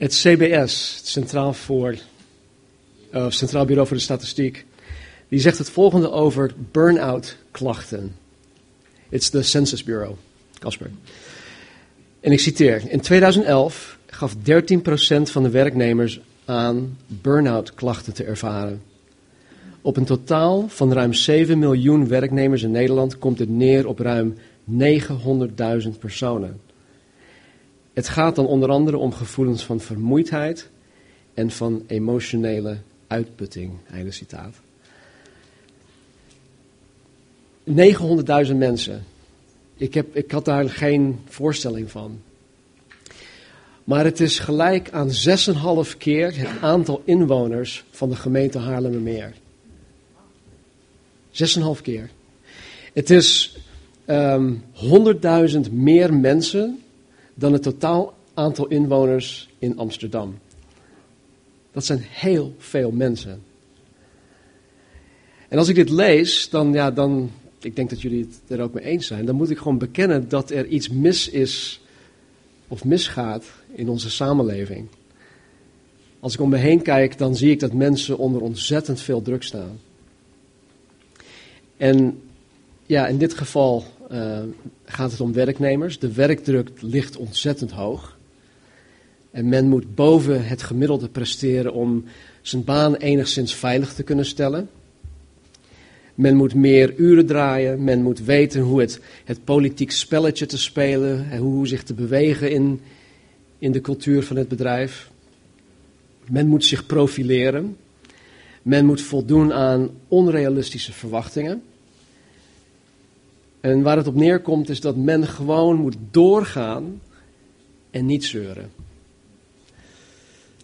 Het CBS, het Centraal, voor, uh, Centraal Bureau voor de Statistiek, die zegt het volgende over burn-out klachten. It's the Census Bureau, Casper. En ik citeer: In 2011 gaf 13% van de werknemers aan burn-out klachten te ervaren. Op een totaal van ruim 7 miljoen werknemers in Nederland komt het neer op ruim 900.000 personen. Het gaat dan onder andere om gevoelens van vermoeidheid en van emotionele uitputting. Einde citaat. 900.000 mensen. Ik, heb, ik had daar geen voorstelling van. Maar het is gelijk aan 6,5 keer het aantal inwoners van de gemeente Haarlemmermeer. 6,5 keer. Het is um, ehm, 100.000 meer mensen dan het totaal aantal inwoners in Amsterdam. Dat zijn heel veel mensen. En als ik dit lees, dan, ja, dan, ik denk dat jullie het er ook mee eens zijn, dan moet ik gewoon bekennen dat er iets mis is of misgaat in onze samenleving. Als ik om me heen kijk, dan zie ik dat mensen onder ontzettend veel druk staan. En ja, in dit geval uh, gaat het om werknemers. De werkdruk ligt ontzettend hoog. En men moet boven het gemiddelde presteren om zijn baan enigszins veilig te kunnen stellen. Men moet meer uren draaien. Men moet weten hoe het, het politiek spelletje te spelen. En hoe zich te bewegen in, in de cultuur van het bedrijf. Men moet zich profileren. Men moet voldoen aan onrealistische verwachtingen. En waar het op neerkomt is dat men gewoon moet doorgaan en niet zeuren.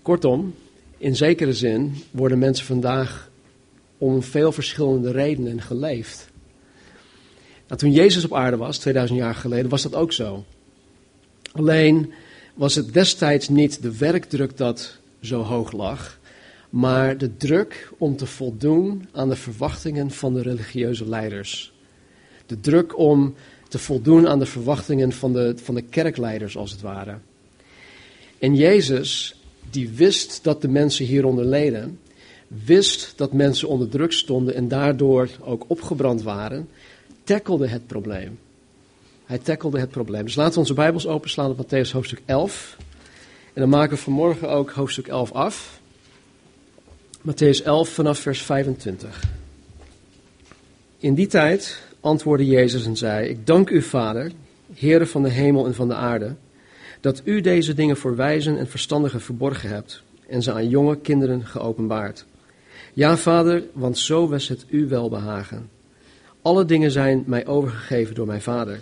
Kortom, in zekere zin worden mensen vandaag om veel verschillende redenen geleefd. Nou, toen Jezus op aarde was, 2000 jaar geleden, was dat ook zo. Alleen was het destijds niet de werkdruk dat zo hoog lag, maar de druk om te voldoen aan de verwachtingen van de religieuze leiders. De druk om te voldoen aan de verwachtingen van de, van de kerkleiders, als het ware. En Jezus, die wist dat de mensen hieronder leden, wist dat mensen onder druk stonden en daardoor ook opgebrand waren, tackelde het probleem. Hij tackelde het probleem. Dus laten we onze Bijbels openslaan op Matthäus hoofdstuk 11. En dan maken we vanmorgen ook hoofdstuk 11 af. Matthäus 11 vanaf vers 25. In die tijd antwoordde Jezus en zei: Ik dank u, Vader, Heere van de hemel en van de aarde, dat u deze dingen voor wijzen en verstandigen verborgen hebt en ze aan jonge kinderen geopenbaard. Ja, Vader, want zo was het u welbehagen. Alle dingen zijn mij overgegeven door mijn Vader.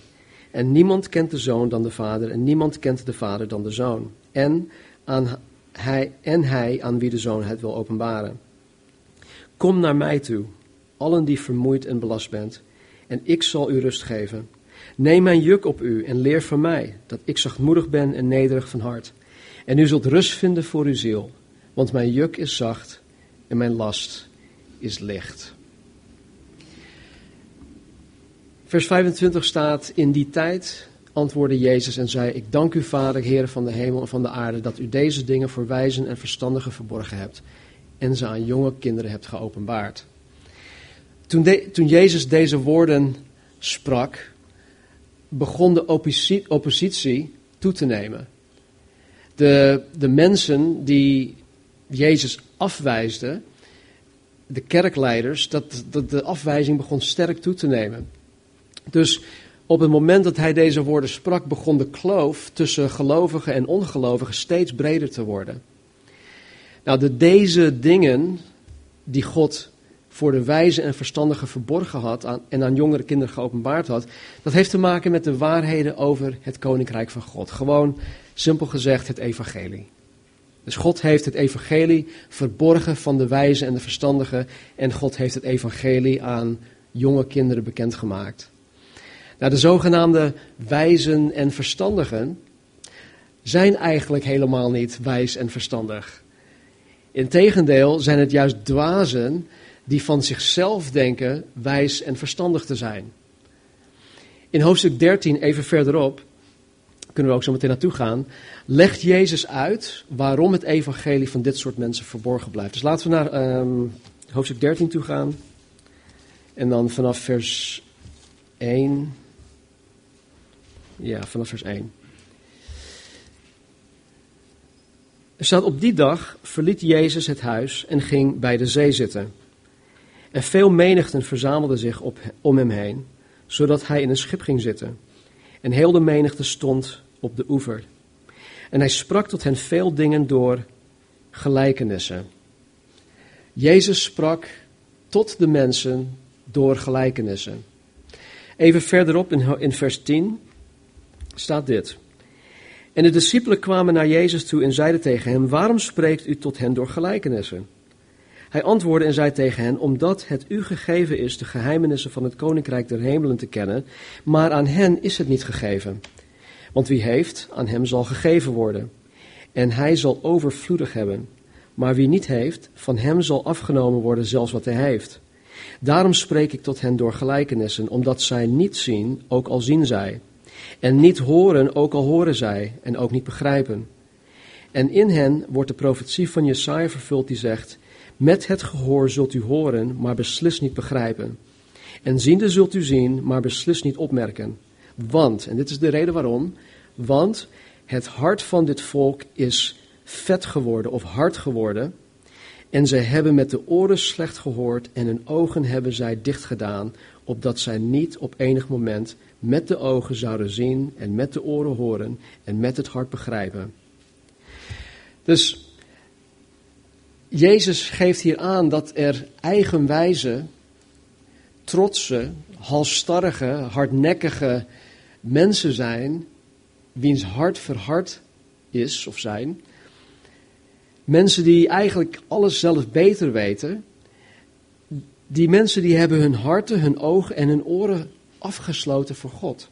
En niemand kent de Zoon dan de Vader, en niemand kent de Vader dan de Zoon. En, aan hij, en hij aan wie de Zoon het wil openbaren. Kom naar mij toe, allen die vermoeid en belast bent, en ik zal u rust geven. Neem mijn juk op u en leer van mij, dat ik zachtmoedig ben en nederig van hart. En u zult rust vinden voor uw ziel, want mijn juk is zacht en mijn last is licht. Vers 25 staat, in die tijd antwoordde Jezus en zei, ik dank u Vader, Heer van de hemel en van de aarde, dat u deze dingen voor wijzen en verstandigen verborgen hebt en ze aan jonge kinderen hebt geopenbaard. Toen, Jezus deze woorden sprak, begon de oppositie, oppositie toe te nemen. De, de mensen die Jezus afwijsden, de kerkleiders, dat, dat de afwijzing begon sterk toe te nemen. Dus op het moment dat hij deze woorden sprak, begon de kloof tussen gelovigen en ongelovigen steeds breder te worden. Nou, de, deze dingen die God voor de wijze en verstandige verborgen had en aan jongere kinderen geopenbaard had, dat heeft te maken met de waarheden over het koninkrijk van God. Gewoon, simpel gezegd, het evangelie. Dus God heeft het evangelie verborgen van de wijze en de verstandige en God heeft het evangelie aan jonge kinderen bekendgemaakt. Nou, de zogenaamde wijzen en verstandigen zijn eigenlijk helemaal niet wijs en verstandig. Integendeel zijn het juist dwazen die van zichzelf denken wijs en verstandig te zijn. In hoofdstuk 13, even verderop, kunnen we ook zo meteen naartoe gaan, legt Jezus uit waarom het evangelie van dit soort mensen verborgen blijft. Dus laten we naar ehm, hoofdstuk 13 toe gaan. En dan vanaf vers 1. Ja, vanaf vers 1. Er staat op die dag verliet Jezus het huis en ging bij de zee zitten. En veel menigten verzamelden zich op, om hem heen, zodat hij in een schip ging zitten. En heel de menigte stond op de oever. En hij sprak tot hen veel dingen door gelijkenissen. Jezus sprak tot de mensen door gelijkenissen. Even verderop in, in vers 10 staat dit. En de discipelen kwamen naar Jezus toe en zeiden tegen hem: Waarom spreekt u tot hen door gelijkenissen? Hij antwoordde en zei tegen hen: Omdat het u gegeven is de geheimenissen van het koninkrijk der hemelen te kennen, maar aan hen is het niet gegeven. Want wie heeft, aan hem zal gegeven worden. En hij zal overvloedig hebben. Maar wie niet heeft, van hem zal afgenomen worden zelfs wat hij heeft. Daarom spreek ik tot hen door gelijkenissen, omdat zij niet zien, ook al zien zij. En niet horen, ook al horen zij, en ook niet begrijpen. En in hen wordt de profetie van Jesaja vervuld die zegt, met het gehoor zult u horen, maar beslist niet begrijpen. En ziende zult u zien, maar beslist niet opmerken. Want, en dit is de reden waarom, want het hart van dit volk is vet geworden of hard geworden. En zij hebben met de oren slecht gehoord en hun ogen hebben zij dicht gedaan, opdat zij niet op enig moment met de ogen zouden zien en met de oren horen en met het hart begrijpen. Dus Jezus geeft hier aan dat er eigenwijze, trotse, halstarrige, hardnekkige mensen zijn, wiens hart verhard is of zijn. Mensen die eigenlijk alles zelf beter weten. Die mensen die hebben hun harten, hun ogen en hun oren afgesloten voor God.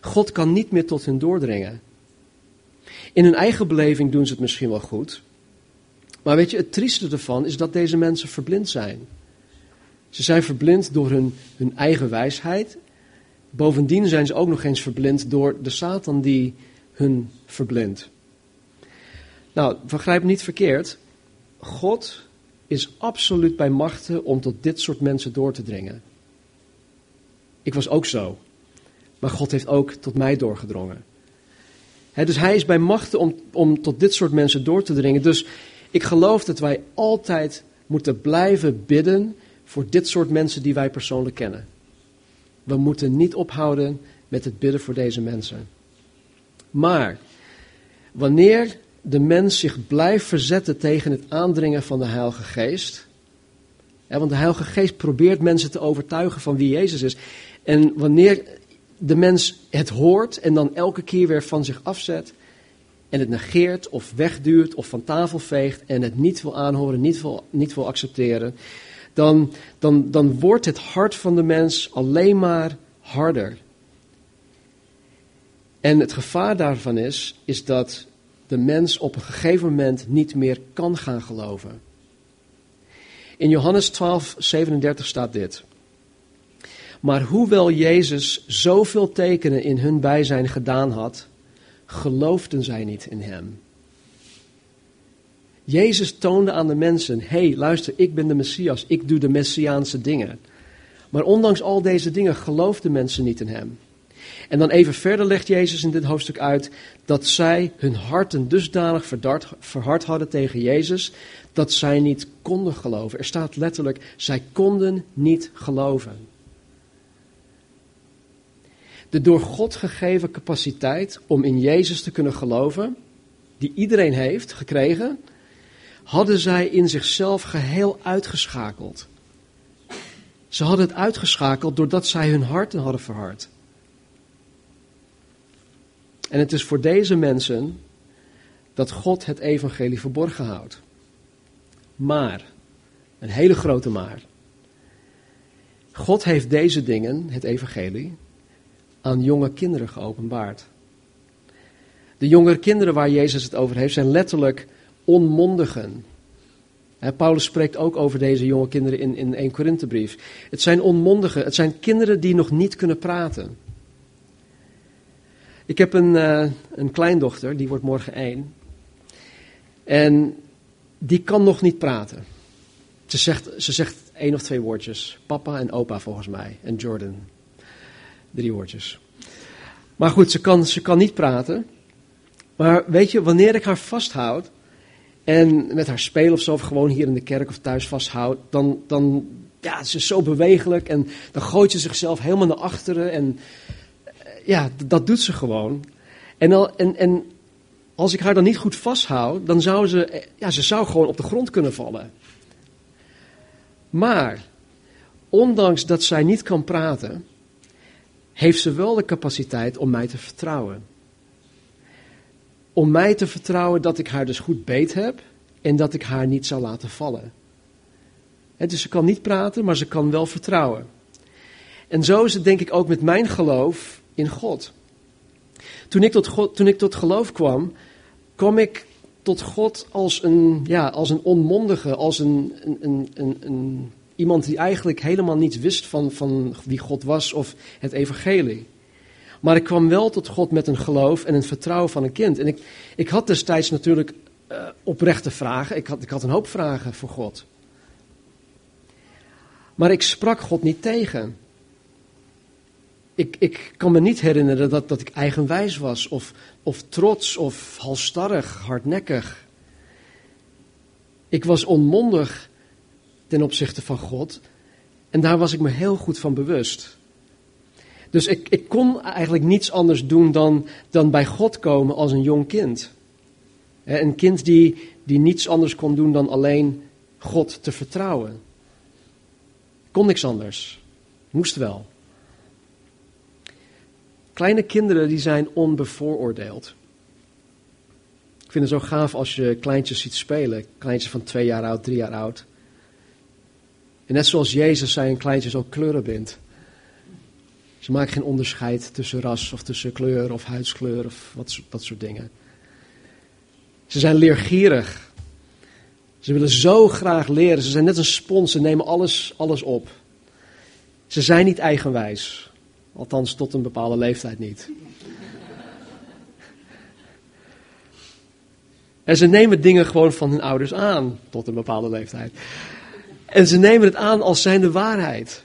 God kan niet meer tot hen doordringen. In hun eigen beleving doen ze het misschien wel goed. Maar weet je, het trieste ervan is dat deze mensen verblind zijn. Ze zijn verblind door hun, hun eigen wijsheid. Bovendien zijn ze ook nog eens verblind door de Satan die hun verblindt. Nou, begrijp niet verkeerd. God is absoluut bij machten om tot dit soort mensen door te dringen. Ik was ook zo. Maar God heeft ook tot mij doorgedrongen. dus hij is bij machten om, om tot dit soort mensen door te dringen. Dus ik geloof dat wij altijd moeten blijven bidden voor dit soort mensen die wij persoonlijk kennen. We moeten niet ophouden met het bidden voor deze mensen. Maar wanneer de mens zich blijft verzetten tegen het aandringen van de Heilige Geest. want de Heilige Geest probeert mensen te overtuigen van wie Jezus is. En wanneer de mens het hoort en dan elke keer weer van zich afzet en het negeert of wegduwt of van tafel veegt en het niet wil aanhoren, niet wil, niet wil accepteren, dan, dan, dan wordt het hart van de mens alleen maar harder. En het gevaar daarvan is, is dat de mens op een gegeven moment niet meer kan gaan geloven. In Johannes 12, 37 staat dit. Maar hoewel Jezus zoveel tekenen in hun bijzijn gedaan had, geloofden zij niet in hem. Jezus toonde aan de mensen: hé, hey, luister, ik ben de Messias, ik doe de Messiaanse dingen. Maar ondanks al deze dingen geloofden mensen niet in hem. En dan even verder legt Jezus in dit hoofdstuk uit dat zij hun harten dusdanig verhard hadden tegen Jezus dat zij niet konden geloven. Er staat letterlijk, zij konden niet geloven. De door God gegeven capaciteit om in Jezus te kunnen geloven, die iedereen heeft gekregen, hadden zij in zichzelf geheel uitgeschakeld. Ze hadden het uitgeschakeld doordat zij hun harten hadden verhard. En het is voor deze mensen dat God het evangelie verborgen houdt. Maar, een hele grote maar. God heeft deze dingen, het evangelie, aan jonge kinderen geopenbaard. De jongere kinderen waar Jezus het over heeft zijn letterlijk onmondigen. Paulus spreekt ook over deze jonge kinderen in, in 1 Korinthebrief. Het zijn onmondigen, het zijn kinderen die nog niet kunnen praten. Ik heb een, uh, een kleindochter, die wordt morgen één. En die kan nog niet praten. Ze zegt, ze zegt één of twee woordjes. Papa en opa volgens mij. En Jordan. Drie woordjes. Maar goed, ze kan, ze kan niet praten. Maar weet je, wanneer ik haar vasthoud en met haar speel of zo, of gewoon hier in de kerk of thuis vasthoud, dan, dan ja, ze is zo bewegelijk en dan gooit ze zichzelf helemaal naar achteren en eh, ja, dat doet ze gewoon. En, al, en, en als ik haar dan niet goed vasthoud, dan zou ze, eh, ja, ze zou gewoon op de grond kunnen vallen. Maar, ondanks dat zij niet kan praten, heeft ze wel de capaciteit om mij te vertrouwen. Om mij te vertrouwen dat ik haar dus goed beet heb en dat ik haar niet zal laten vallen. dus ze kan niet praten, maar ze kan wel vertrouwen. En zo is het denk ik ook met mijn geloof in God. Toen ik tot, God, toen ik tot geloof kwam, kwam ik tot God als een, ja, als een onmondige, als een, een, een, een, iemand die eigenlijk helemaal niets wist van, van wie God was of het evangelie. Maar ik kwam wel tot God met een geloof en een vertrouwen van een kind. En ik, ik had destijds natuurlijk uh, oprechte vragen. Ik had, ik had een hoop vragen voor God. Maar ik sprak God niet tegen. Ik, ik kan me niet herinneren dat, dat ik eigenwijs was, of, of trots, of halstarrig, hardnekkig. Ik was onmondig ten opzichte van God. En daar was ik me heel goed van bewust. Dus ik, ik kon eigenlijk niets anders doen dan, dan bij God komen als een jong kind. Een kind die, die niets anders kon doen dan alleen God te vertrouwen. Kon niks anders. Moest wel. Kleine kinderen die zijn onbevooroordeeld. Ik vind het zo gaaf als je kleintjes ziet spelen. Kleintjes van twee jaar oud, drie jaar oud. En net zoals Jezus zijn kleintjes ook kleurenblind. Ze maken geen onderscheid tussen ras of tussen kleur of huidskleur of wat, dat soort dingen. Ze zijn leergierig. Ze willen zo graag leren. Ze zijn net een spons. Ze nemen alles, alles op. Ze zijn niet eigenwijs. Althans, tot een bepaalde leeftijd niet. En ze nemen dingen gewoon van hun ouders aan, tot een bepaalde leeftijd. En ze nemen het aan als zijn de waarheid.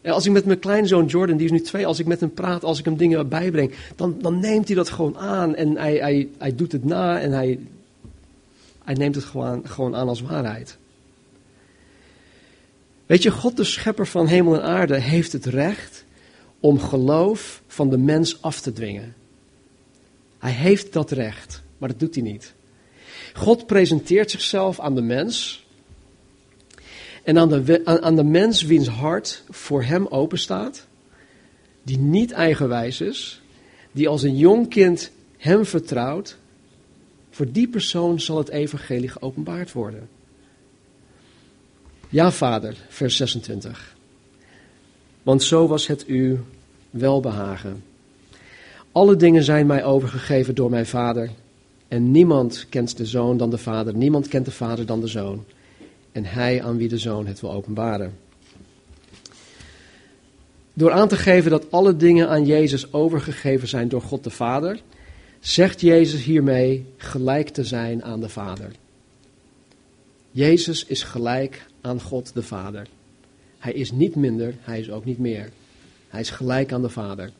En als ik met mijn kleinzoon Jordan, die is nu twee, als ik met hem praat, als ik hem dingen bijbreng, dan, dan neemt hij dat gewoon aan en hij, hij, hij doet het na en hij, hij neemt het gewoon, gewoon aan als waarheid. Weet je, God de schepper van hemel en aarde heeft het recht om geloof van de mens af te dwingen. Hij heeft dat recht, maar dat doet hij niet. God presenteert zichzelf aan de mens en aan de, aan, de mens wiens hart voor hem openstaat, die niet eigenwijs is, die als een jong kind hem vertrouwt, voor die persoon zal het evangelie geopenbaard worden. Ja, vader, vers 26. Want zo was het u welbehagen. Alle dingen zijn mij overgegeven door mijn vader. En niemand kent de zoon dan de vader. Niemand kent de vader dan de zoon en hij aan wie de zoon het wil openbaren. Door aan te geven dat alle dingen aan Jezus overgegeven zijn door God de Vader, zegt Jezus hiermee gelijk te zijn aan de Vader. Jezus is gelijk aan God de Vader. Hij is niet minder, hij is ook niet meer. Hij is gelijk aan de Vader.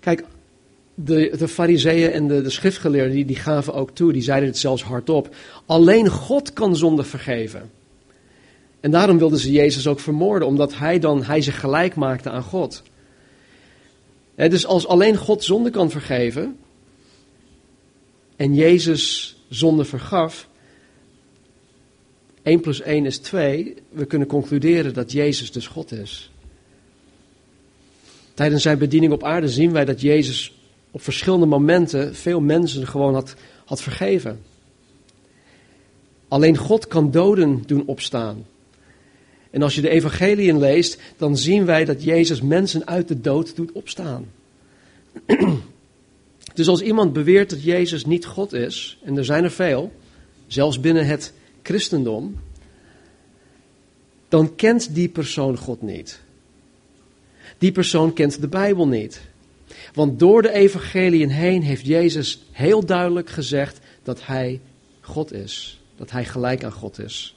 Kijk, de, de fariseeën en de, de schriftgeleerden die, die gaven ook toe, die zeiden het zelfs hardop. Alleen God kan zonde vergeven. En daarom wilden ze Jezus ook vermoorden, omdat hij dan hij zich gelijk maakte aan God. dus als alleen God zonde kan vergeven en Jezus zonde vergaf, 1 plus 1 is 2, we kunnen concluderen dat Jezus dus God is. Tijdens zijn bediening op aarde zien wij dat Jezus op verschillende momenten veel mensen gewoon had, had vergeven. Alleen God kan doden doen opstaan. En als je de evangeliën leest, dan zien wij dat Jezus mensen uit de dood doet opstaan. dus als iemand beweert dat Jezus niet God is, en er zijn er veel, zelfs binnen het christendom, dan kent die persoon God niet. Die persoon kent de Bijbel niet. Want door de evangeliën heen heeft Jezus heel duidelijk gezegd dat hij God is. Dat hij gelijk aan God is.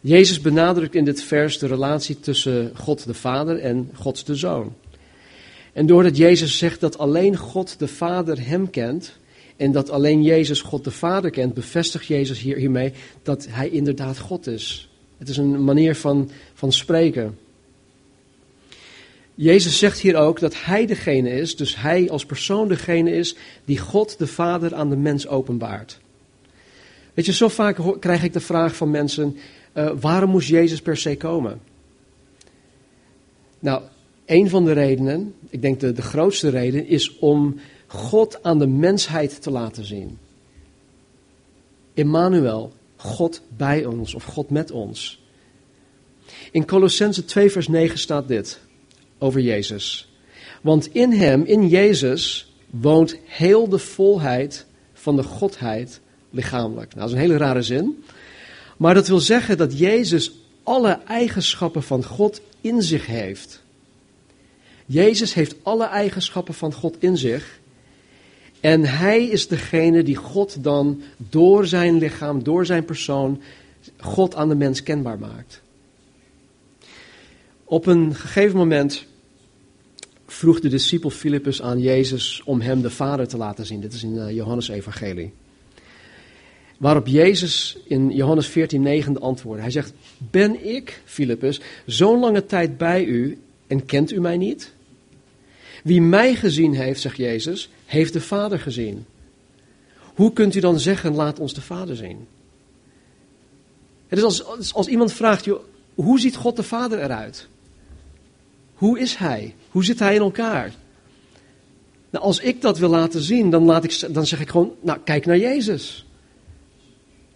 Jezus benadrukt in dit vers de relatie tussen God de Vader en God de Zoon. En doordat Jezus zegt dat alleen God de Vader hem kent en dat alleen Jezus God de Vader kent, bevestigt Jezus hier, hiermee dat hij inderdaad God is. Het is een manier van, van spreken. Jezus zegt hier ook dat hij degene is, dus hij als persoon degene is die God de Vader aan de mens openbaart. Weet je, zo vaak krijg ik de vraag van mensen, uh, waarom moest Jezus per se komen? Nou, een van de redenen, ik denk de, de grootste reden, is om God aan de mensheid te laten zien. Immanuel, God bij ons of God met ons. In Colossense 2 vers 9 staat dit over Jezus. Want in hem, in Jezus, woont heel de volheid van de Godheid lichamelijk. Nou, dat is een hele rare zin. Maar dat wil zeggen dat Jezus alle eigenschappen van God in zich heeft. Jezus heeft alle eigenschappen van God in zich. En hij is degene die God dan door zijn lichaam, door zijn persoon, God aan de mens kenbaar maakt. Op een gegeven moment vroeg de discipel Filippus aan Jezus om hem de Vader te laten zien. Dit is in eh, Johannes Evangelie. Waarop Jezus in Johannes 14, 9 antwoordde. Hij zegt, ben ik, Filippus, zo'n lange tijd bij u en kent u mij niet? Wie mij gezien heeft, zegt Jezus, heeft de Vader gezien. Hoe kunt u dan zeggen, laat ons de Vader zien? Het is als, als iemand vraagt, hoe ziet God de Vader eruit? Hoe is Hij? Hoe zit Hij in elkaar? Nou, als ik dat wil laten zien, dan, laat ik, dan zeg ik gewoon, nou, kijk naar Jezus.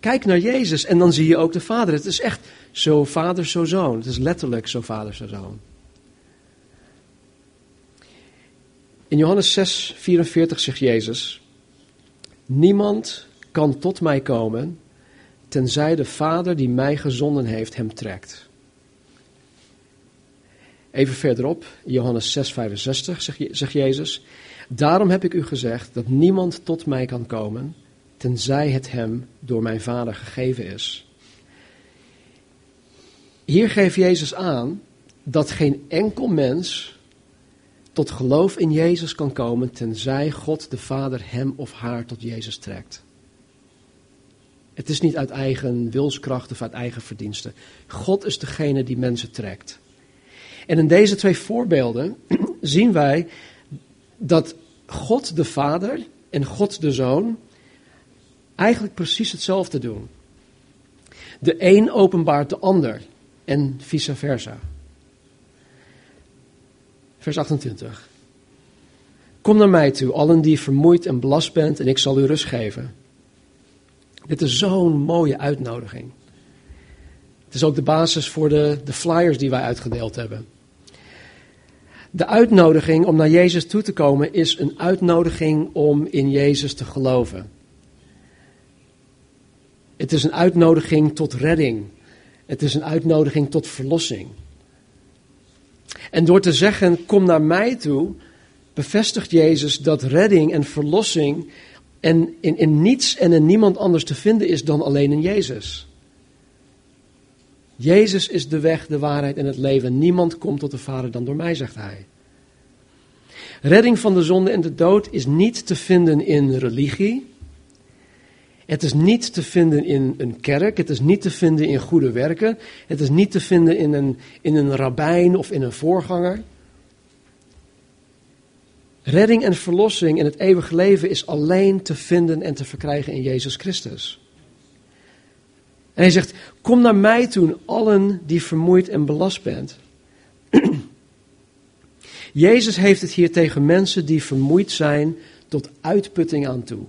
Kijk naar Jezus en dan zie je ook de Vader. Het is echt zo vader, zo zoon. Het is letterlijk zo vader, zo zoon. In Johannes 6, 44 zegt Jezus: Niemand kan tot mij komen tenzij de Vader die mij gezonden heeft hem trekt. Even verderop, Johannes 6, 65 zegt Jezus: Daarom heb ik u gezegd dat niemand tot mij kan komen tenzij het hem door mijn Vader gegeven is. Hier geeft Jezus aan dat geen enkel mens tot geloof in Jezus kan komen tenzij God de Vader hem of haar tot Jezus trekt. Het is niet uit eigen wilskracht of uit eigen verdiensten. God is degene die mensen trekt. En in deze twee voorbeelden zien wij dat God de Vader en God de Zoon eigenlijk precies hetzelfde doen. De een openbaart de ander en vice versa. Vers 28. Kom naar mij toe, allen die vermoeid en belast bent, en ik zal u rust geven. Dit is zo'n mooie uitnodiging. Het is ook de basis voor de, de flyers die wij uitgedeeld hebben. De uitnodiging om naar Jezus toe te komen is een uitnodiging om in Jezus te geloven. Het is een uitnodiging tot redding. Het is een uitnodiging tot verlossing. En door te zeggen, kom naar mij toe, bevestigt Jezus dat redding en verlossing en in, in niets en in niemand anders te vinden is dan alleen in Jezus. Jezus is de weg, de waarheid en het leven. Niemand komt tot de Vader dan door mij, zegt hij. Redding van de zonde en de dood is niet te vinden in religie. Het is niet te vinden in een kerk, het is niet te vinden in goede werken, het is niet te vinden in een, in een rabbijn of in een voorganger. Redding en verlossing in het eeuwige leven is alleen te vinden en te verkrijgen in Jezus Christus. En hij zegt: Kom naar mij toe, allen die vermoeid en belast bent. Jezus heeft het hier tegen mensen die vermoeid zijn tot uitputting aan toe.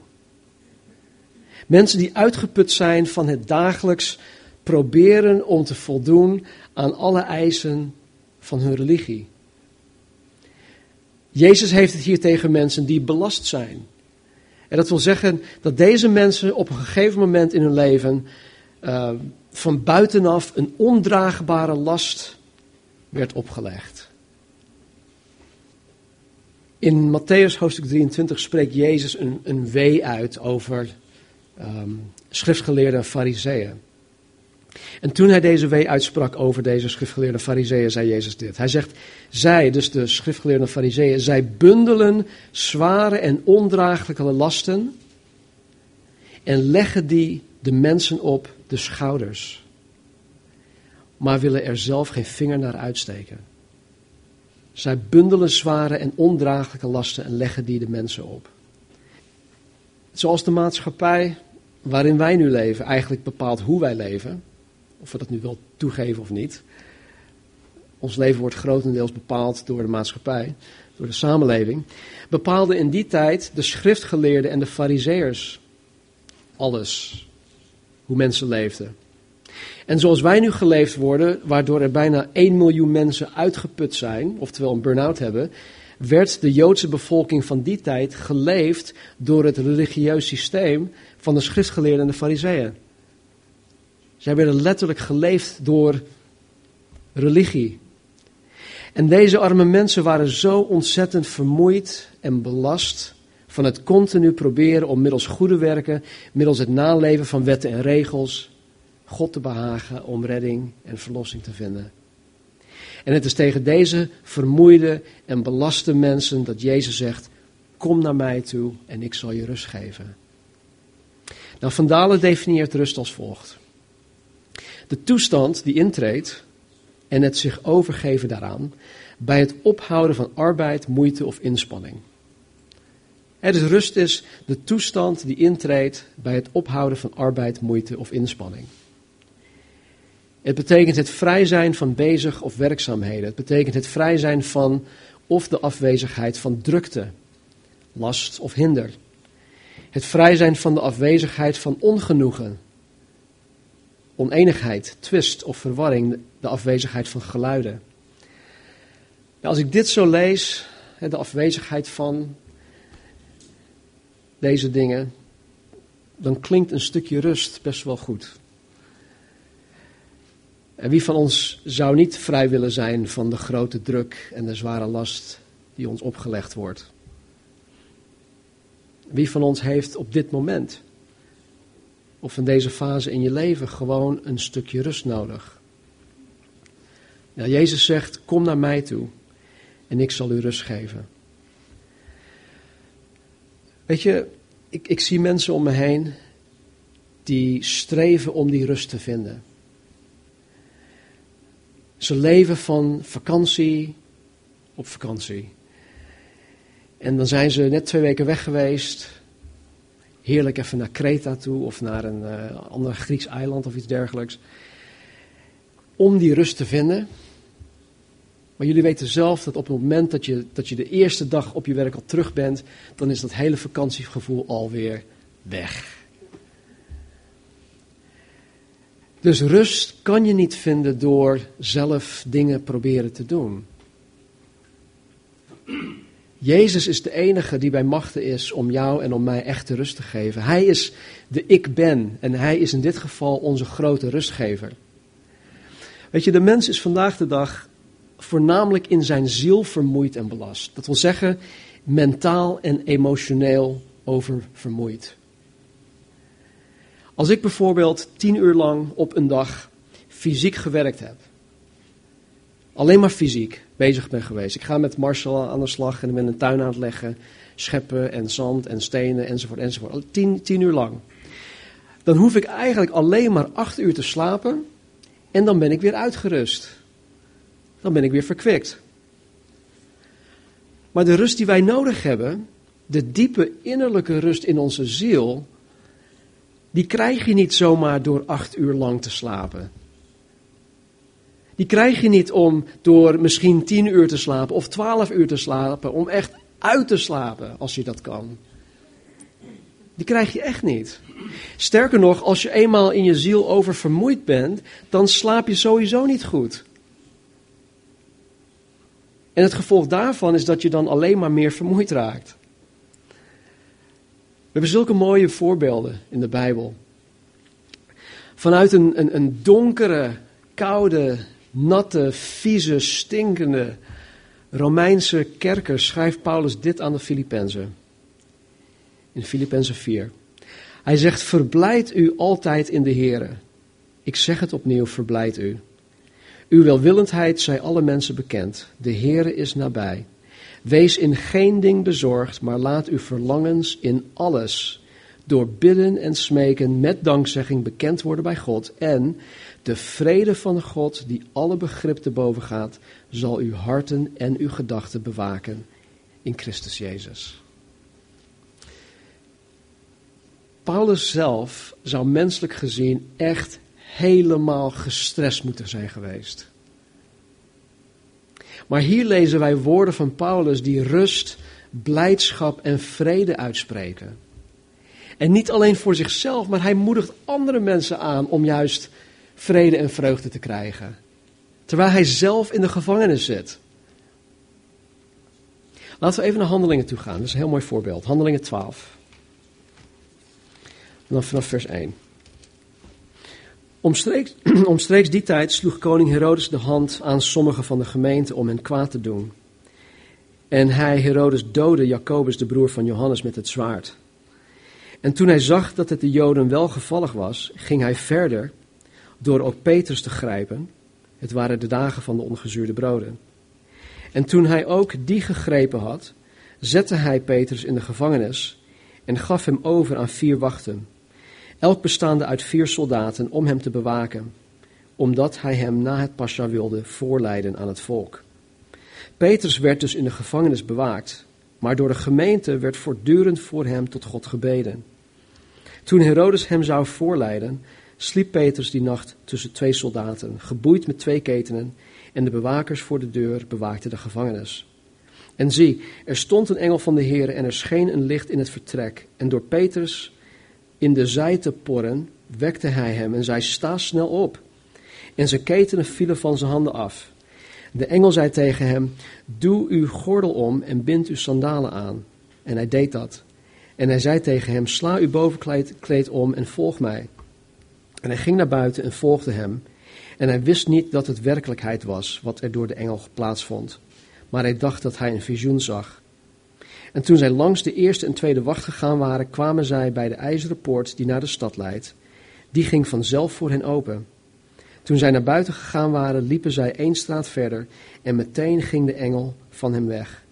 Mensen die uitgeput zijn van het dagelijks proberen om te voldoen aan alle eisen van hun religie. Jezus heeft het hier tegen mensen die belast zijn. En dat wil zeggen dat deze mensen op een gegeven moment in hun leven uh, van buitenaf een ondraagbare last werd opgelegd. In Matthäus hoofdstuk 23 spreekt Jezus een, een wee uit over um, schriftgeleerde fariseeën. En toen hij deze wee uitsprak over deze schriftgeleerde fariseeën, zei Jezus dit. Hij zegt, zij, dus de schriftgeleerde fariseeën, zij bundelen zware en ondraaglijke lasten en leggen die de mensen op de schouders, maar willen er zelf geen vinger naar uitsteken. Zij bundelen zware en ondraaglijke lasten en leggen die de mensen op. Zoals de maatschappij waarin wij nu leven eigenlijk bepaalt hoe wij leven, of we dat nu wel toegeven of niet. Ons leven wordt grotendeels bepaald door de maatschappij, door de samenleving. Bepaalden in die tijd de schriftgeleerden en de fariseërs alles. Hoe mensen leefden. En zoals wij nu geleefd worden, waardoor er bijna 1 miljoen mensen uitgeput zijn, oftewel een burn-out hebben, werd de Joodse bevolking van die tijd geleefd door het religieus systeem van de schriftgeleerden en de fariseeën. Zij werden letterlijk geleefd door religie. En deze arme mensen waren zo ontzettend vermoeid en belast van het continu proberen om middels goede werken, middels het naleven van wetten en regels, God te behagen om redding en verlossing te vinden. En het is tegen deze vermoeide en belaste mensen dat Jezus zegt: Kom naar mij toe en ik zal je rust geven. Nou, Van Dalen definieert rust als volgt: De toestand die intreedt en het zich overgeven daaraan bij het ophouden van arbeid, moeite of inspanning. Het is rust is de toestand die intreedt bij het ophouden van arbeid, moeite of inspanning. Het betekent het vrij zijn van bezig of werkzaamheden. Het betekent het vrij zijn van of de afwezigheid van drukte, last of hinder. Het vrij zijn van de afwezigheid van ongenoegen, oneenigheid, twist of verwarring, de afwezigheid van geluiden. Nou, als ik dit zo lees, de afwezigheid van deze dingen, dan klinkt een stukje rust best wel goed. En wie van ons zou niet vrij willen zijn van de grote druk en de zware last die ons opgelegd wordt? Wie van ons heeft op dit moment, of in deze fase in je leven, gewoon een stukje rust nodig? Nou, Jezus zegt: Kom naar mij toe en ik zal u rust geven. Weet je, ik, ik zie mensen om me heen die streven om die rust te vinden. Ze leven van vakantie op vakantie. En dan zijn ze net twee weken weg geweest. Heerlijk even naar Kreta toe of naar een uh, ander Grieks eiland of iets dergelijks. Om die rust te vinden. Maar jullie weten zelf dat op het moment dat je, dat je de eerste dag op je werk al terug bent, dan is dat hele vakantiegevoel alweer weg. Dus rust kan je niet vinden door zelf dingen proberen te doen. Jezus is de enige die bij machten is om jou en om mij echte rust te geven. Hij is de ik ben en hij is in dit geval onze grote rustgever. Weet je, de mens is vandaag de dag voornamelijk in zijn ziel vermoeid en belast. Dat wil zeggen, mentaal en emotioneel oververmoeid. Als ik bijvoorbeeld tien uur lang op een dag fysiek gewerkt heb, alleen maar fysiek bezig ben geweest. Ik ga met Marcel aan de slag en ik ben een tuin aan het leggen, scheppen en zand en stenen enzovoort enzovoort. Tien, tien uur lang. Dan hoef ik eigenlijk alleen maar acht uur te slapen en dan ben ik weer uitgerust ben ik weer verkwikt. Maar de rust die wij nodig hebben, de diepe innerlijke rust in onze ziel, die krijg je niet zomaar door acht uur lang te slapen. Die krijg je niet om door misschien tien uur te slapen of twaalf uur te slapen, om echt uit te slapen als je dat kan. Die krijg je echt niet. Sterker nog, als je eenmaal in je ziel oververmoeid bent, dan slaap je sowieso niet goed. En het gevolg daarvan is dat je dan alleen maar meer vermoeid raakt. We hebben zulke mooie voorbeelden in de Bijbel. Vanuit een, een, een donkere, koude, natte, vieze, stinkende Romeinse kerker schrijft Paulus dit aan de Filippenzen. In Filippenzen 4. Hij zegt, verblijd u altijd in de Here. Ik zeg het opnieuw, verblijd u. Uw welwillendheid zij alle mensen bekend. De Heere is nabij. Wees in geen ding bezorgd, maar laat uw verlangens in alles door bidden en smeken met dankzegging bekend worden bij God. En de vrede van God, die alle begrip te boven gaat, zal uw harten en uw gedachten bewaken in Christus Jezus. Paulus zelf zou menselijk gezien echt helemaal gestrest moeten zijn geweest. Maar hier lezen wij woorden van Paulus die rust, blijdschap en vrede uitspreken. En niet alleen voor zichzelf, maar hij moedigt andere mensen aan om juist vrede en vreugde te krijgen. Terwijl hij zelf in de gevangenis zit. Laten we even naar Handelingen toe gaan. Dat is een heel mooi voorbeeld. Handelingen 12. En dan vanaf vers 1. Omstreeks, omstreeks die tijd sloeg koning Herodes de hand aan sommigen van de gemeente om hen kwaad te doen. En hij, Herodes, doodde Jacobus, de broer van Johannes, met het zwaard. En toen hij zag dat het de Joden wel gevallig was, ging hij verder door ook Petrus te grijpen. Het waren de dagen van de ongezuurde broden. En toen hij ook die gegrepen had, zette hij Petrus in de gevangenis en gaf hem over aan vier wachten elk bestaande uit vier soldaten om hem te bewaken, omdat hij hem na het pascha wilde voorleiden aan het volk. Petrus werd dus in de gevangenis bewaakt, maar door de gemeente werd voortdurend voor hem tot God gebeden. Toen Herodes hem zou voorleiden, sliep Petrus die nacht tussen twee soldaten, geboeid met twee ketenen, en de bewakers voor de deur bewaakten de gevangenis. En zie, er stond een engel van de Heer en er scheen een licht in het vertrek, en door Petrus in de zij te porren, wekte hij hem en zei: Sta snel op. En zijn ketenen vielen van zijn handen af. De engel zei tegen hem: Doe uw gordel om en bind uw sandalen aan. En hij deed dat. En hij zei tegen hem: Sla uw bovenkleed om en volg mij. En hij ging naar buiten en volgde hem. En hij wist niet dat het werkelijkheid was wat er door de engel plaatsvond. Maar hij dacht dat hij een visioen zag. En toen zij langs de eerste en tweede wacht gegaan waren, kwamen zij bij de ijzeren poort die naar de stad leidt. Die ging vanzelf voor hen open. Toen zij naar buiten gegaan waren, liepen zij één straat verder en meteen ging de engel van hem weg.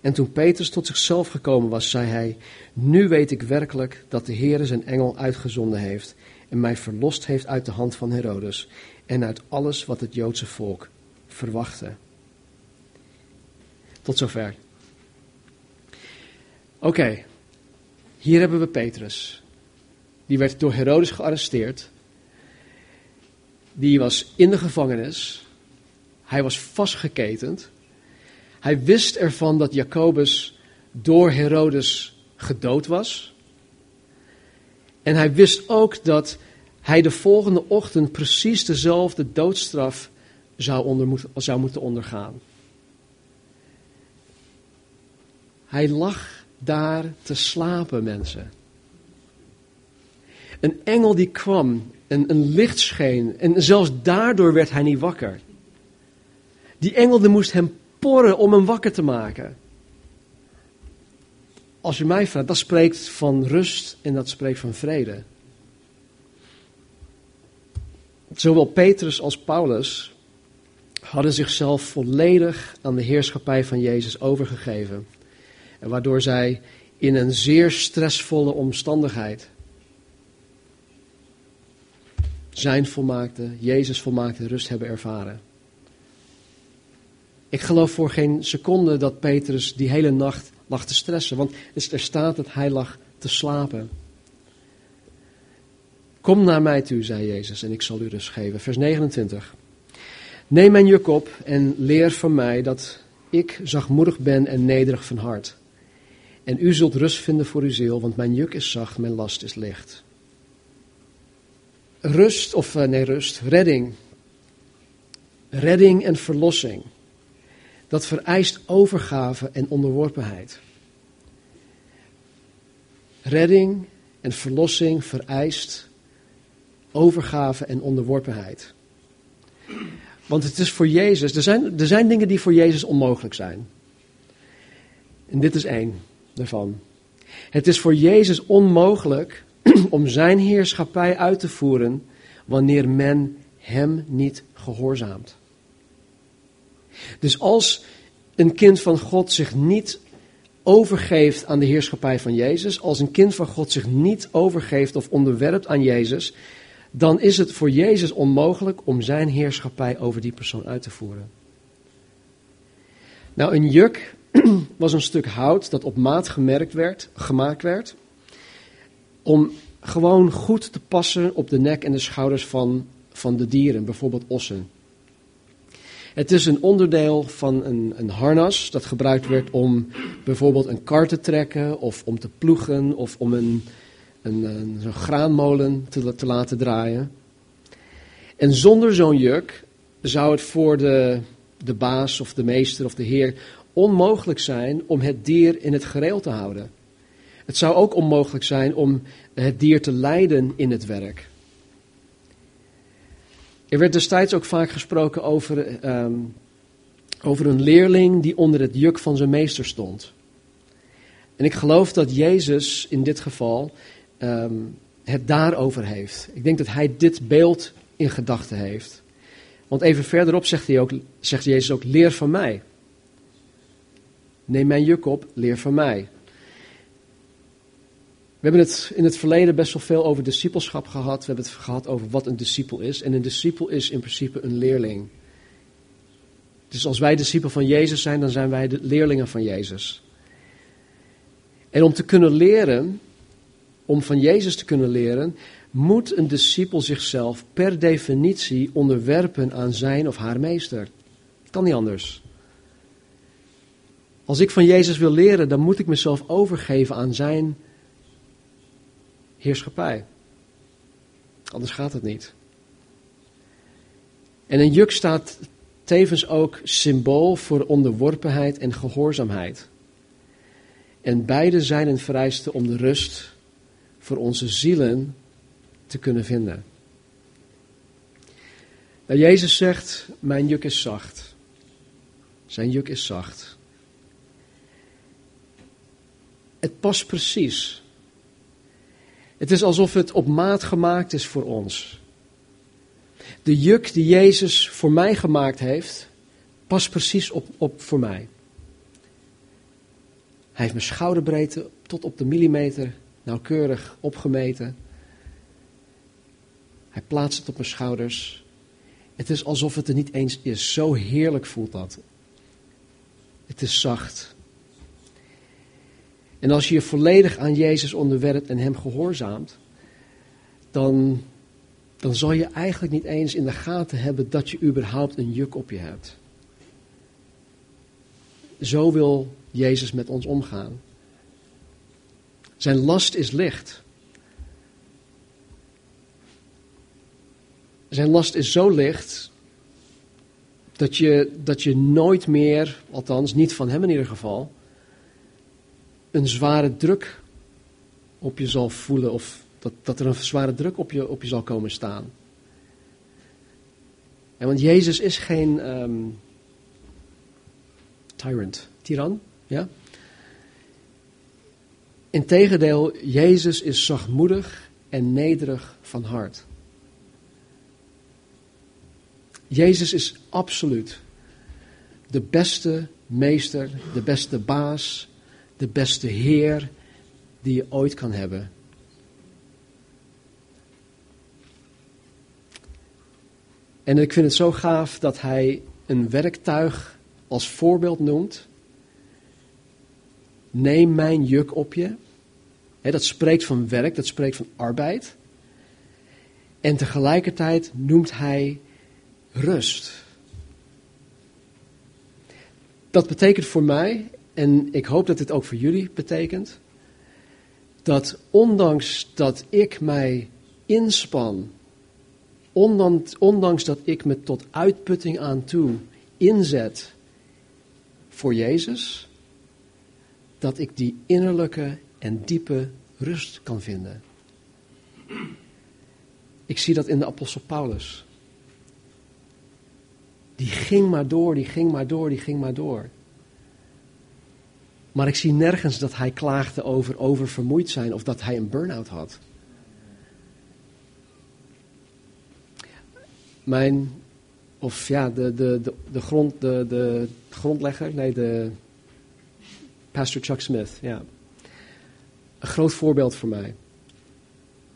En toen Petrus tot zichzelf gekomen was, zei hij: Nu weet ik werkelijk dat de Heere zijn engel uitgezonden heeft en mij verlost heeft uit de hand van Herodes en uit alles wat het Joodse volk verwachtte. Tot zover. Oké, hier hebben we Petrus. Die werd door Herodes gearresteerd. Die was in de gevangenis. Hij was vastgeketend. Hij wist ervan dat Jacobus door Herodes gedood was. En hij wist ook dat hij de volgende ochtend precies dezelfde doodstraf zou, onder, zou moeten ondergaan. Hij lag daar te slapen, mensen. Een engel die kwam, en een licht scheen, en zelfs daardoor werd hij niet wakker. Die engel die moest hem porren om hem wakker te maken. Als je mij vraagt, dat spreekt van rust en dat spreekt van vrede. Zowel Petrus als Paulus hadden zichzelf volledig aan de heerschappij van Jezus overgegeven waardoor zij in een zeer stressvolle omstandigheid zijn volmaakte, Jezus volmaakte rust hebben ervaren. Ik geloof voor geen seconde dat Petrus die hele nacht lag te stressen, want er staat dat hij lag te slapen. Kom naar mij toe, zei Jezus, en ik zal u rust geven. Vers 29. Neem mijn juk op en leer van mij dat ik zachtmoedig ben en nederig van hart. En u zult rust vinden voor uw ziel, want mijn juk is zacht, mijn last is licht. Rust, of eh, nee, rust, redding. Redding en verlossing. Dat vereist overgave en onderworpenheid. Redding en verlossing vereist overgave en onderworpenheid. Want het is voor Jezus, er zijn, er zijn dingen die voor Jezus onmogelijk zijn. En dit is één daarvan. Het is voor Jezus onmogelijk om zijn heerschappij uit te voeren wanneer men hem niet gehoorzaamt. Dus als een kind van God zich niet overgeeft aan de heerschappij van Jezus, als een kind van God zich niet overgeeft of onderwerpt aan Jezus, dan is het voor Jezus onmogelijk om zijn heerschappij over die persoon uit te voeren. Nou, een juk was een stuk hout dat op maat gemerkt werd, gemaakt werd, om gewoon goed te passen op de nek en de schouders van, van de dieren, bijvoorbeeld ossen. Het is een onderdeel van een, een harnas dat gebruikt werd om bijvoorbeeld een kar te trekken of om te ploegen of om een, een, een, graanmolen te, te laten draaien. En zonder zo'n juk zou het voor de, de baas of de meester of de heer onmogelijk zijn om het dier in het gereel te houden. Het zou ook onmogelijk zijn om het dier te leiden in het werk. Er werd destijds ook vaak gesproken over, ehm, over een leerling die onder het juk van zijn meester stond. En ik geloof dat Jezus in dit geval um, het daarover heeft. Ik denk dat hij dit beeld in gedachten heeft. Want even verderop zegt, hij ook, zegt Jezus ook: leer van mij. Neem mijn juk op, leer van mij. We hebben het in het verleden best wel veel over discipelschap gehad. We hebben het gehad over wat een discipel is. En een discipel is in principe een leerling. Dus als wij discipel van Jezus zijn, dan zijn wij de leerlingen van Jezus. En om te kunnen leren, om van Jezus te kunnen leren, moet een discipel zichzelf per definitie onderwerpen aan zijn of haar meester. Kan niet anders. Als ik van Jezus wil leren, dan moet ik mezelf overgeven aan zijn heerschappij. Anders gaat het niet. En een juk staat tevens ook symbool voor onderworpenheid en gehoorzaamheid. En beide zijn een vereiste om de rust voor onze zielen te kunnen vinden. Nou, Jezus zegt: Mijn juk is zacht. Zijn juk is zacht. Het past precies het is alsof het op maat gemaakt is voor ons. De juk die Jezus voor mij gemaakt heeft, past precies op, op voor mij. Hij heeft mijn schouderbreedte tot op de millimeter nauwkeurig opgemeten. Hij plaatst het op mijn schouders. Het is alsof het er niet eens is. Zo heerlijk voelt dat. Het is zacht. En als je je volledig aan Jezus onderwerpt en Hem gehoorzaamt, dan, dan zal je eigenlijk niet eens in de gaten hebben dat je überhaupt een juk op je hebt. Zo wil Jezus met ons omgaan. Zijn last is licht. Zijn last is zo licht dat je, dat je nooit meer, althans niet van hem in ieder geval, een zware druk op je zal voelen of dat, dat er een zware druk op je, op je zal komen staan. En want Jezus is geen um, tyrant, tiran, ja? Integendeel, Jezus is zachtmoedig en nederig van hart. Jezus is absoluut de beste meester, de beste baas, de beste Heer die je ooit kan hebben. En ik vind het zo gaaf dat hij een werktuig als voorbeeld noemt. Neem mijn juk op je. dat spreekt van werk, dat spreekt van arbeid. En tegelijkertijd noemt hij rust. Dat betekent voor mij en ik hoop dat dit ook voor jullie betekent. Dat ondanks dat ik mij inspan, ondanks, ondanks dat ik me tot uitputting aan toe inzet voor Jezus, dat ik die innerlijke en diepe rust kan vinden. Ik zie dat in de apostel Paulus. die ging maar door, die ging maar door, die ging maar door. Maar ik zie nergens dat hij klaagde over oververmoeid zijn of dat hij een burn-out had. Mijn, of ja, de, de, de, de, grond, de, de grondlegger, nee, de Pastor Chuck Smith, ja. Een groot voorbeeld voor mij.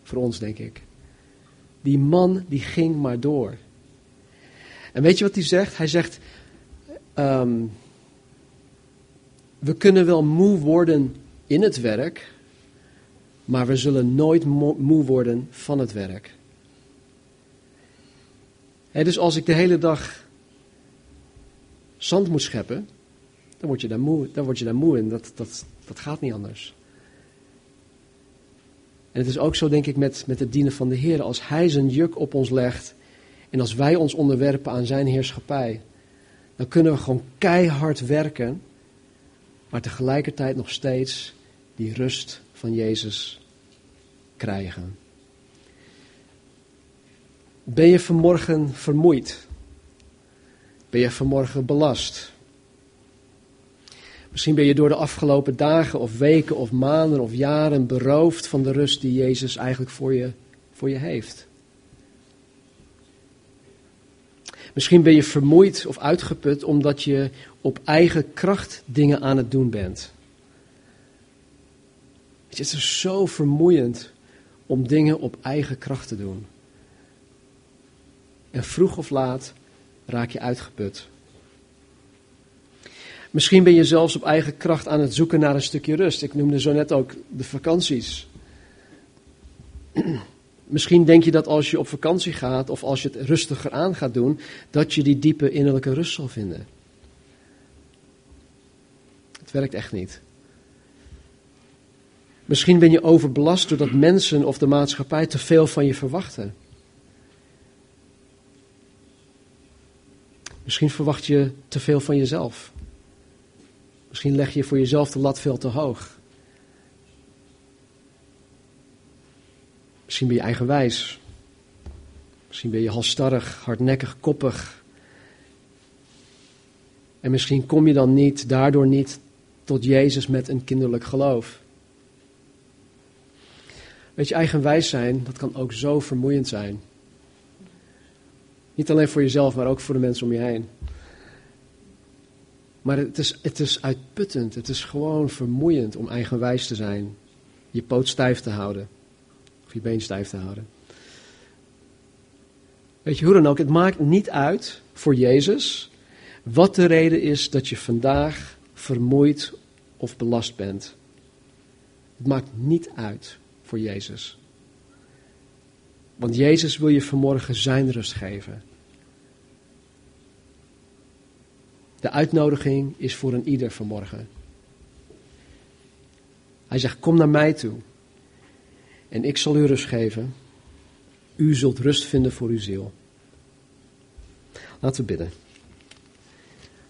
Voor ons, denk ik. Die man, die ging maar door. En weet je wat hij zegt? Hij zegt, ehm, we kunnen wel moe worden in het werk, maar we zullen nooit moe worden van het werk. dus als ik de hele dag zand moet scheppen, dan word je daar moe, dan word je daar moe en dat, dat, dat gaat niet anders. En het is ook zo, denk ik, met, met het dienen van de Heer. Als Hij zijn juk op ons legt en als wij ons onderwerpen aan Zijn heerschappij, dan kunnen we gewoon keihard werken, maar tegelijkertijd nog steeds die rust van Jezus krijgen. Ben je vanmorgen vermoeid? Ben je vanmorgen belast? Misschien ben je door de afgelopen dagen of weken of maanden of jaren beroofd van de rust die Jezus eigenlijk voor je, voor je heeft. Misschien ben je vermoeid of uitgeput omdat je op eigen kracht dingen aan het doen bent. Het is zo vermoeiend om dingen op eigen kracht te doen. En vroeg of laat raak je uitgeput. Misschien ben je zelfs op eigen kracht aan het zoeken naar een stukje rust. Ik noemde zo net ook de vakanties. Misschien denk je dat als je op vakantie gaat of als je het rustiger aan gaat doen, dat je die diepe innerlijke rust zal vinden. Het werkt echt niet. Misschien ben je overbelast doordat mensen of de maatschappij te veel van je verwachten. Misschien verwacht je te veel van jezelf. Misschien leg je voor jezelf de lat veel te hoog. Misschien ben je eigenwijs. Misschien ben je halstarrig, hardnekkig, koppig. En misschien kom je dan niet, daardoor niet tot Jezus met een kinderlijk geloof. Weet je, eigenwijs zijn, dat kan ook zo vermoeiend zijn. Niet alleen voor jezelf, maar ook voor de mensen om je heen. Maar het is, het is uitputtend, het is gewoon vermoeiend om eigenwijs te zijn. Je poot stijf te houden. Of je been stijf te houden. Weet je hoe dan ook, het maakt niet uit voor Jezus wat de reden is dat je vandaag vermoeid of belast bent. Het maakt niet uit voor Jezus. Want Jezus wil je vanmorgen zijn rust geven. De uitnodiging is voor een ieder vanmorgen. Hij zegt: Kom naar mij toe. En ik zal u rust geven. U zult rust vinden voor uw ziel. Laten we bidden.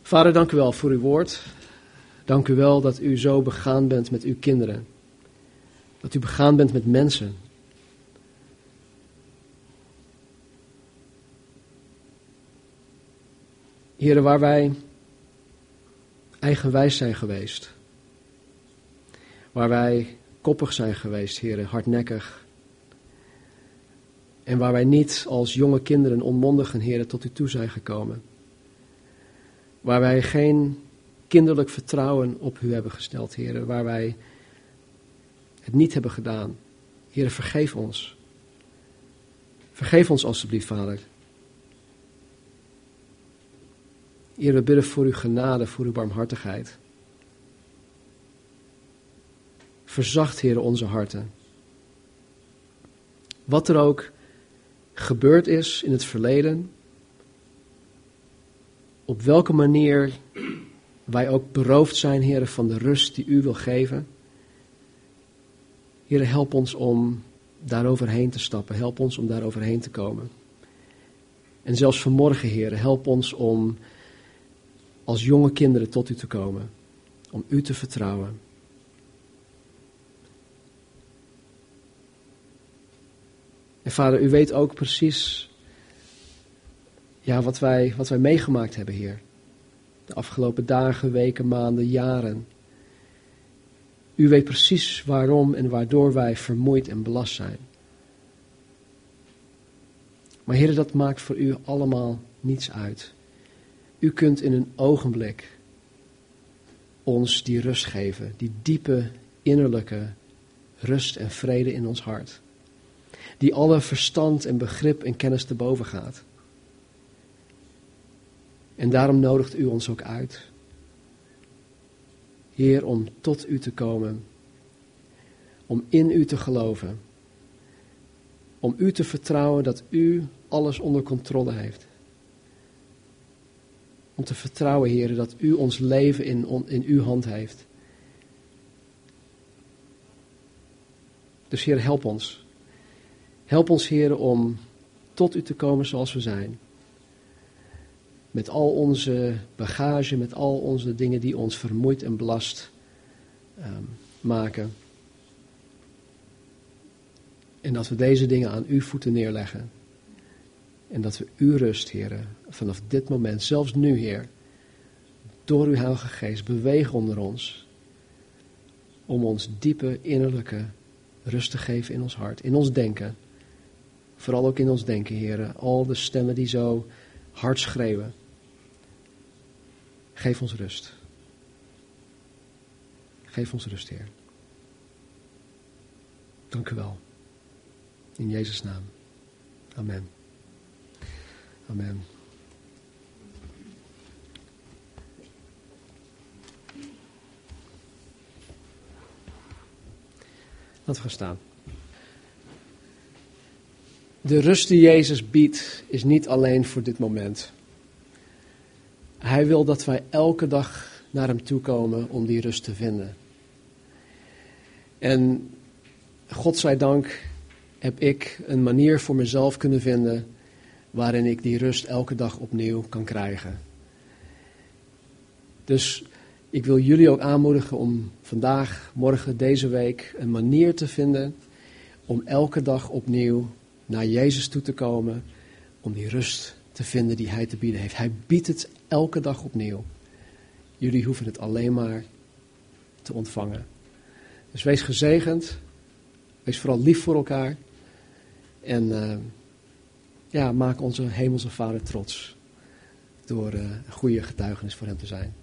Vader, dank u wel voor uw woord. Dank u wel dat u zo begaan bent met uw kinderen. Dat u begaan bent met mensen. Heren, waar wij eigenwijs zijn geweest. Waar wij koppig zijn geweest, heren, hardnekkig. En waar wij niet als jonge kinderen onmondigen, heren, tot u toe zijn gekomen. Waar wij geen kinderlijk vertrouwen op u hebben gesteld, heren. Waar wij het niet hebben gedaan. Heren, vergeef ons. Vergeef ons alstublieft, Vader. Heer, we bidden voor uw genade, voor uw barmhartigheid. Verzacht, Heer, onze harten. Wat er ook gebeurd is in het verleden, op welke manier wij ook beroofd zijn, Heer, van de rust die u wil geven. Heer, help ons om daaroverheen te stappen. Help ons om daaroverheen te komen. En zelfs vanmorgen, Heer, help ons om als jonge kinderen tot u te komen, om u te vertrouwen. En vader, u weet ook precies ja, wat, wij, wat wij meegemaakt hebben, Heer. De afgelopen dagen, weken, maanden, jaren. U weet precies waarom en waardoor wij vermoeid en belast zijn. Maar Heer, dat maakt voor u allemaal niets uit. U kunt in een ogenblik ons die rust geven, die diepe innerlijke rust en vrede in ons hart. Die alle verstand en begrip en kennis te boven gaat. En daarom nodigt u ons ook uit. Heer, om tot u te komen. Om in u te geloven. Om u te vertrouwen dat u alles onder controle heeft. Om te vertrouwen, Heer, dat u ons leven in, in uw hand heeft. Dus Heer, help ons. Help ons, Heer, om tot u te komen zoals we zijn. Met al onze bagage, met al onze dingen die ons vermoeid en belast um, maken. En dat we deze dingen aan uw voeten neerleggen. En dat we uw rust, Heer, vanaf dit moment, zelfs nu, Heer, door uw Heilige Geest bewegen onder ons. Om ons diepe innerlijke rust te geven in ons hart, in ons denken. Vooral ook in ons denken, Heer. Al de stemmen die zo hard schreeuwen. Geef ons rust. Geef ons rust, Heer. Dank u wel. In Jezus' naam. Amen. Amen. Laten we gaan staan. De rust die Jezus biedt is niet alleen voor dit moment. Hij wil dat wij elke dag naar Hem toe komen om die rust te vinden. En God zij dank heb ik een manier voor mezelf kunnen vinden waarin ik die rust elke dag opnieuw kan krijgen. Dus ik wil jullie ook aanmoedigen om vandaag, morgen, deze week een manier te vinden om elke dag opnieuw naar Jezus toe te komen, om die rust te vinden die Hij te bieden heeft. Hij biedt het elke dag opnieuw. Jullie hoeven het alleen maar te ontvangen. Dus wees gezegend, wees vooral lief voor elkaar en uh, ja, maak onze hemelse Vader trots door uh, een goede getuigenis voor Hem te zijn.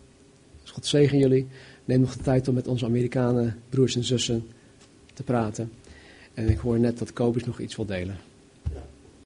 Dus God zegen jullie. Neem nog de tijd om met onze Amerikanen broers en zussen te praten. En ik hoor net dat Kobus nog iets wil delen.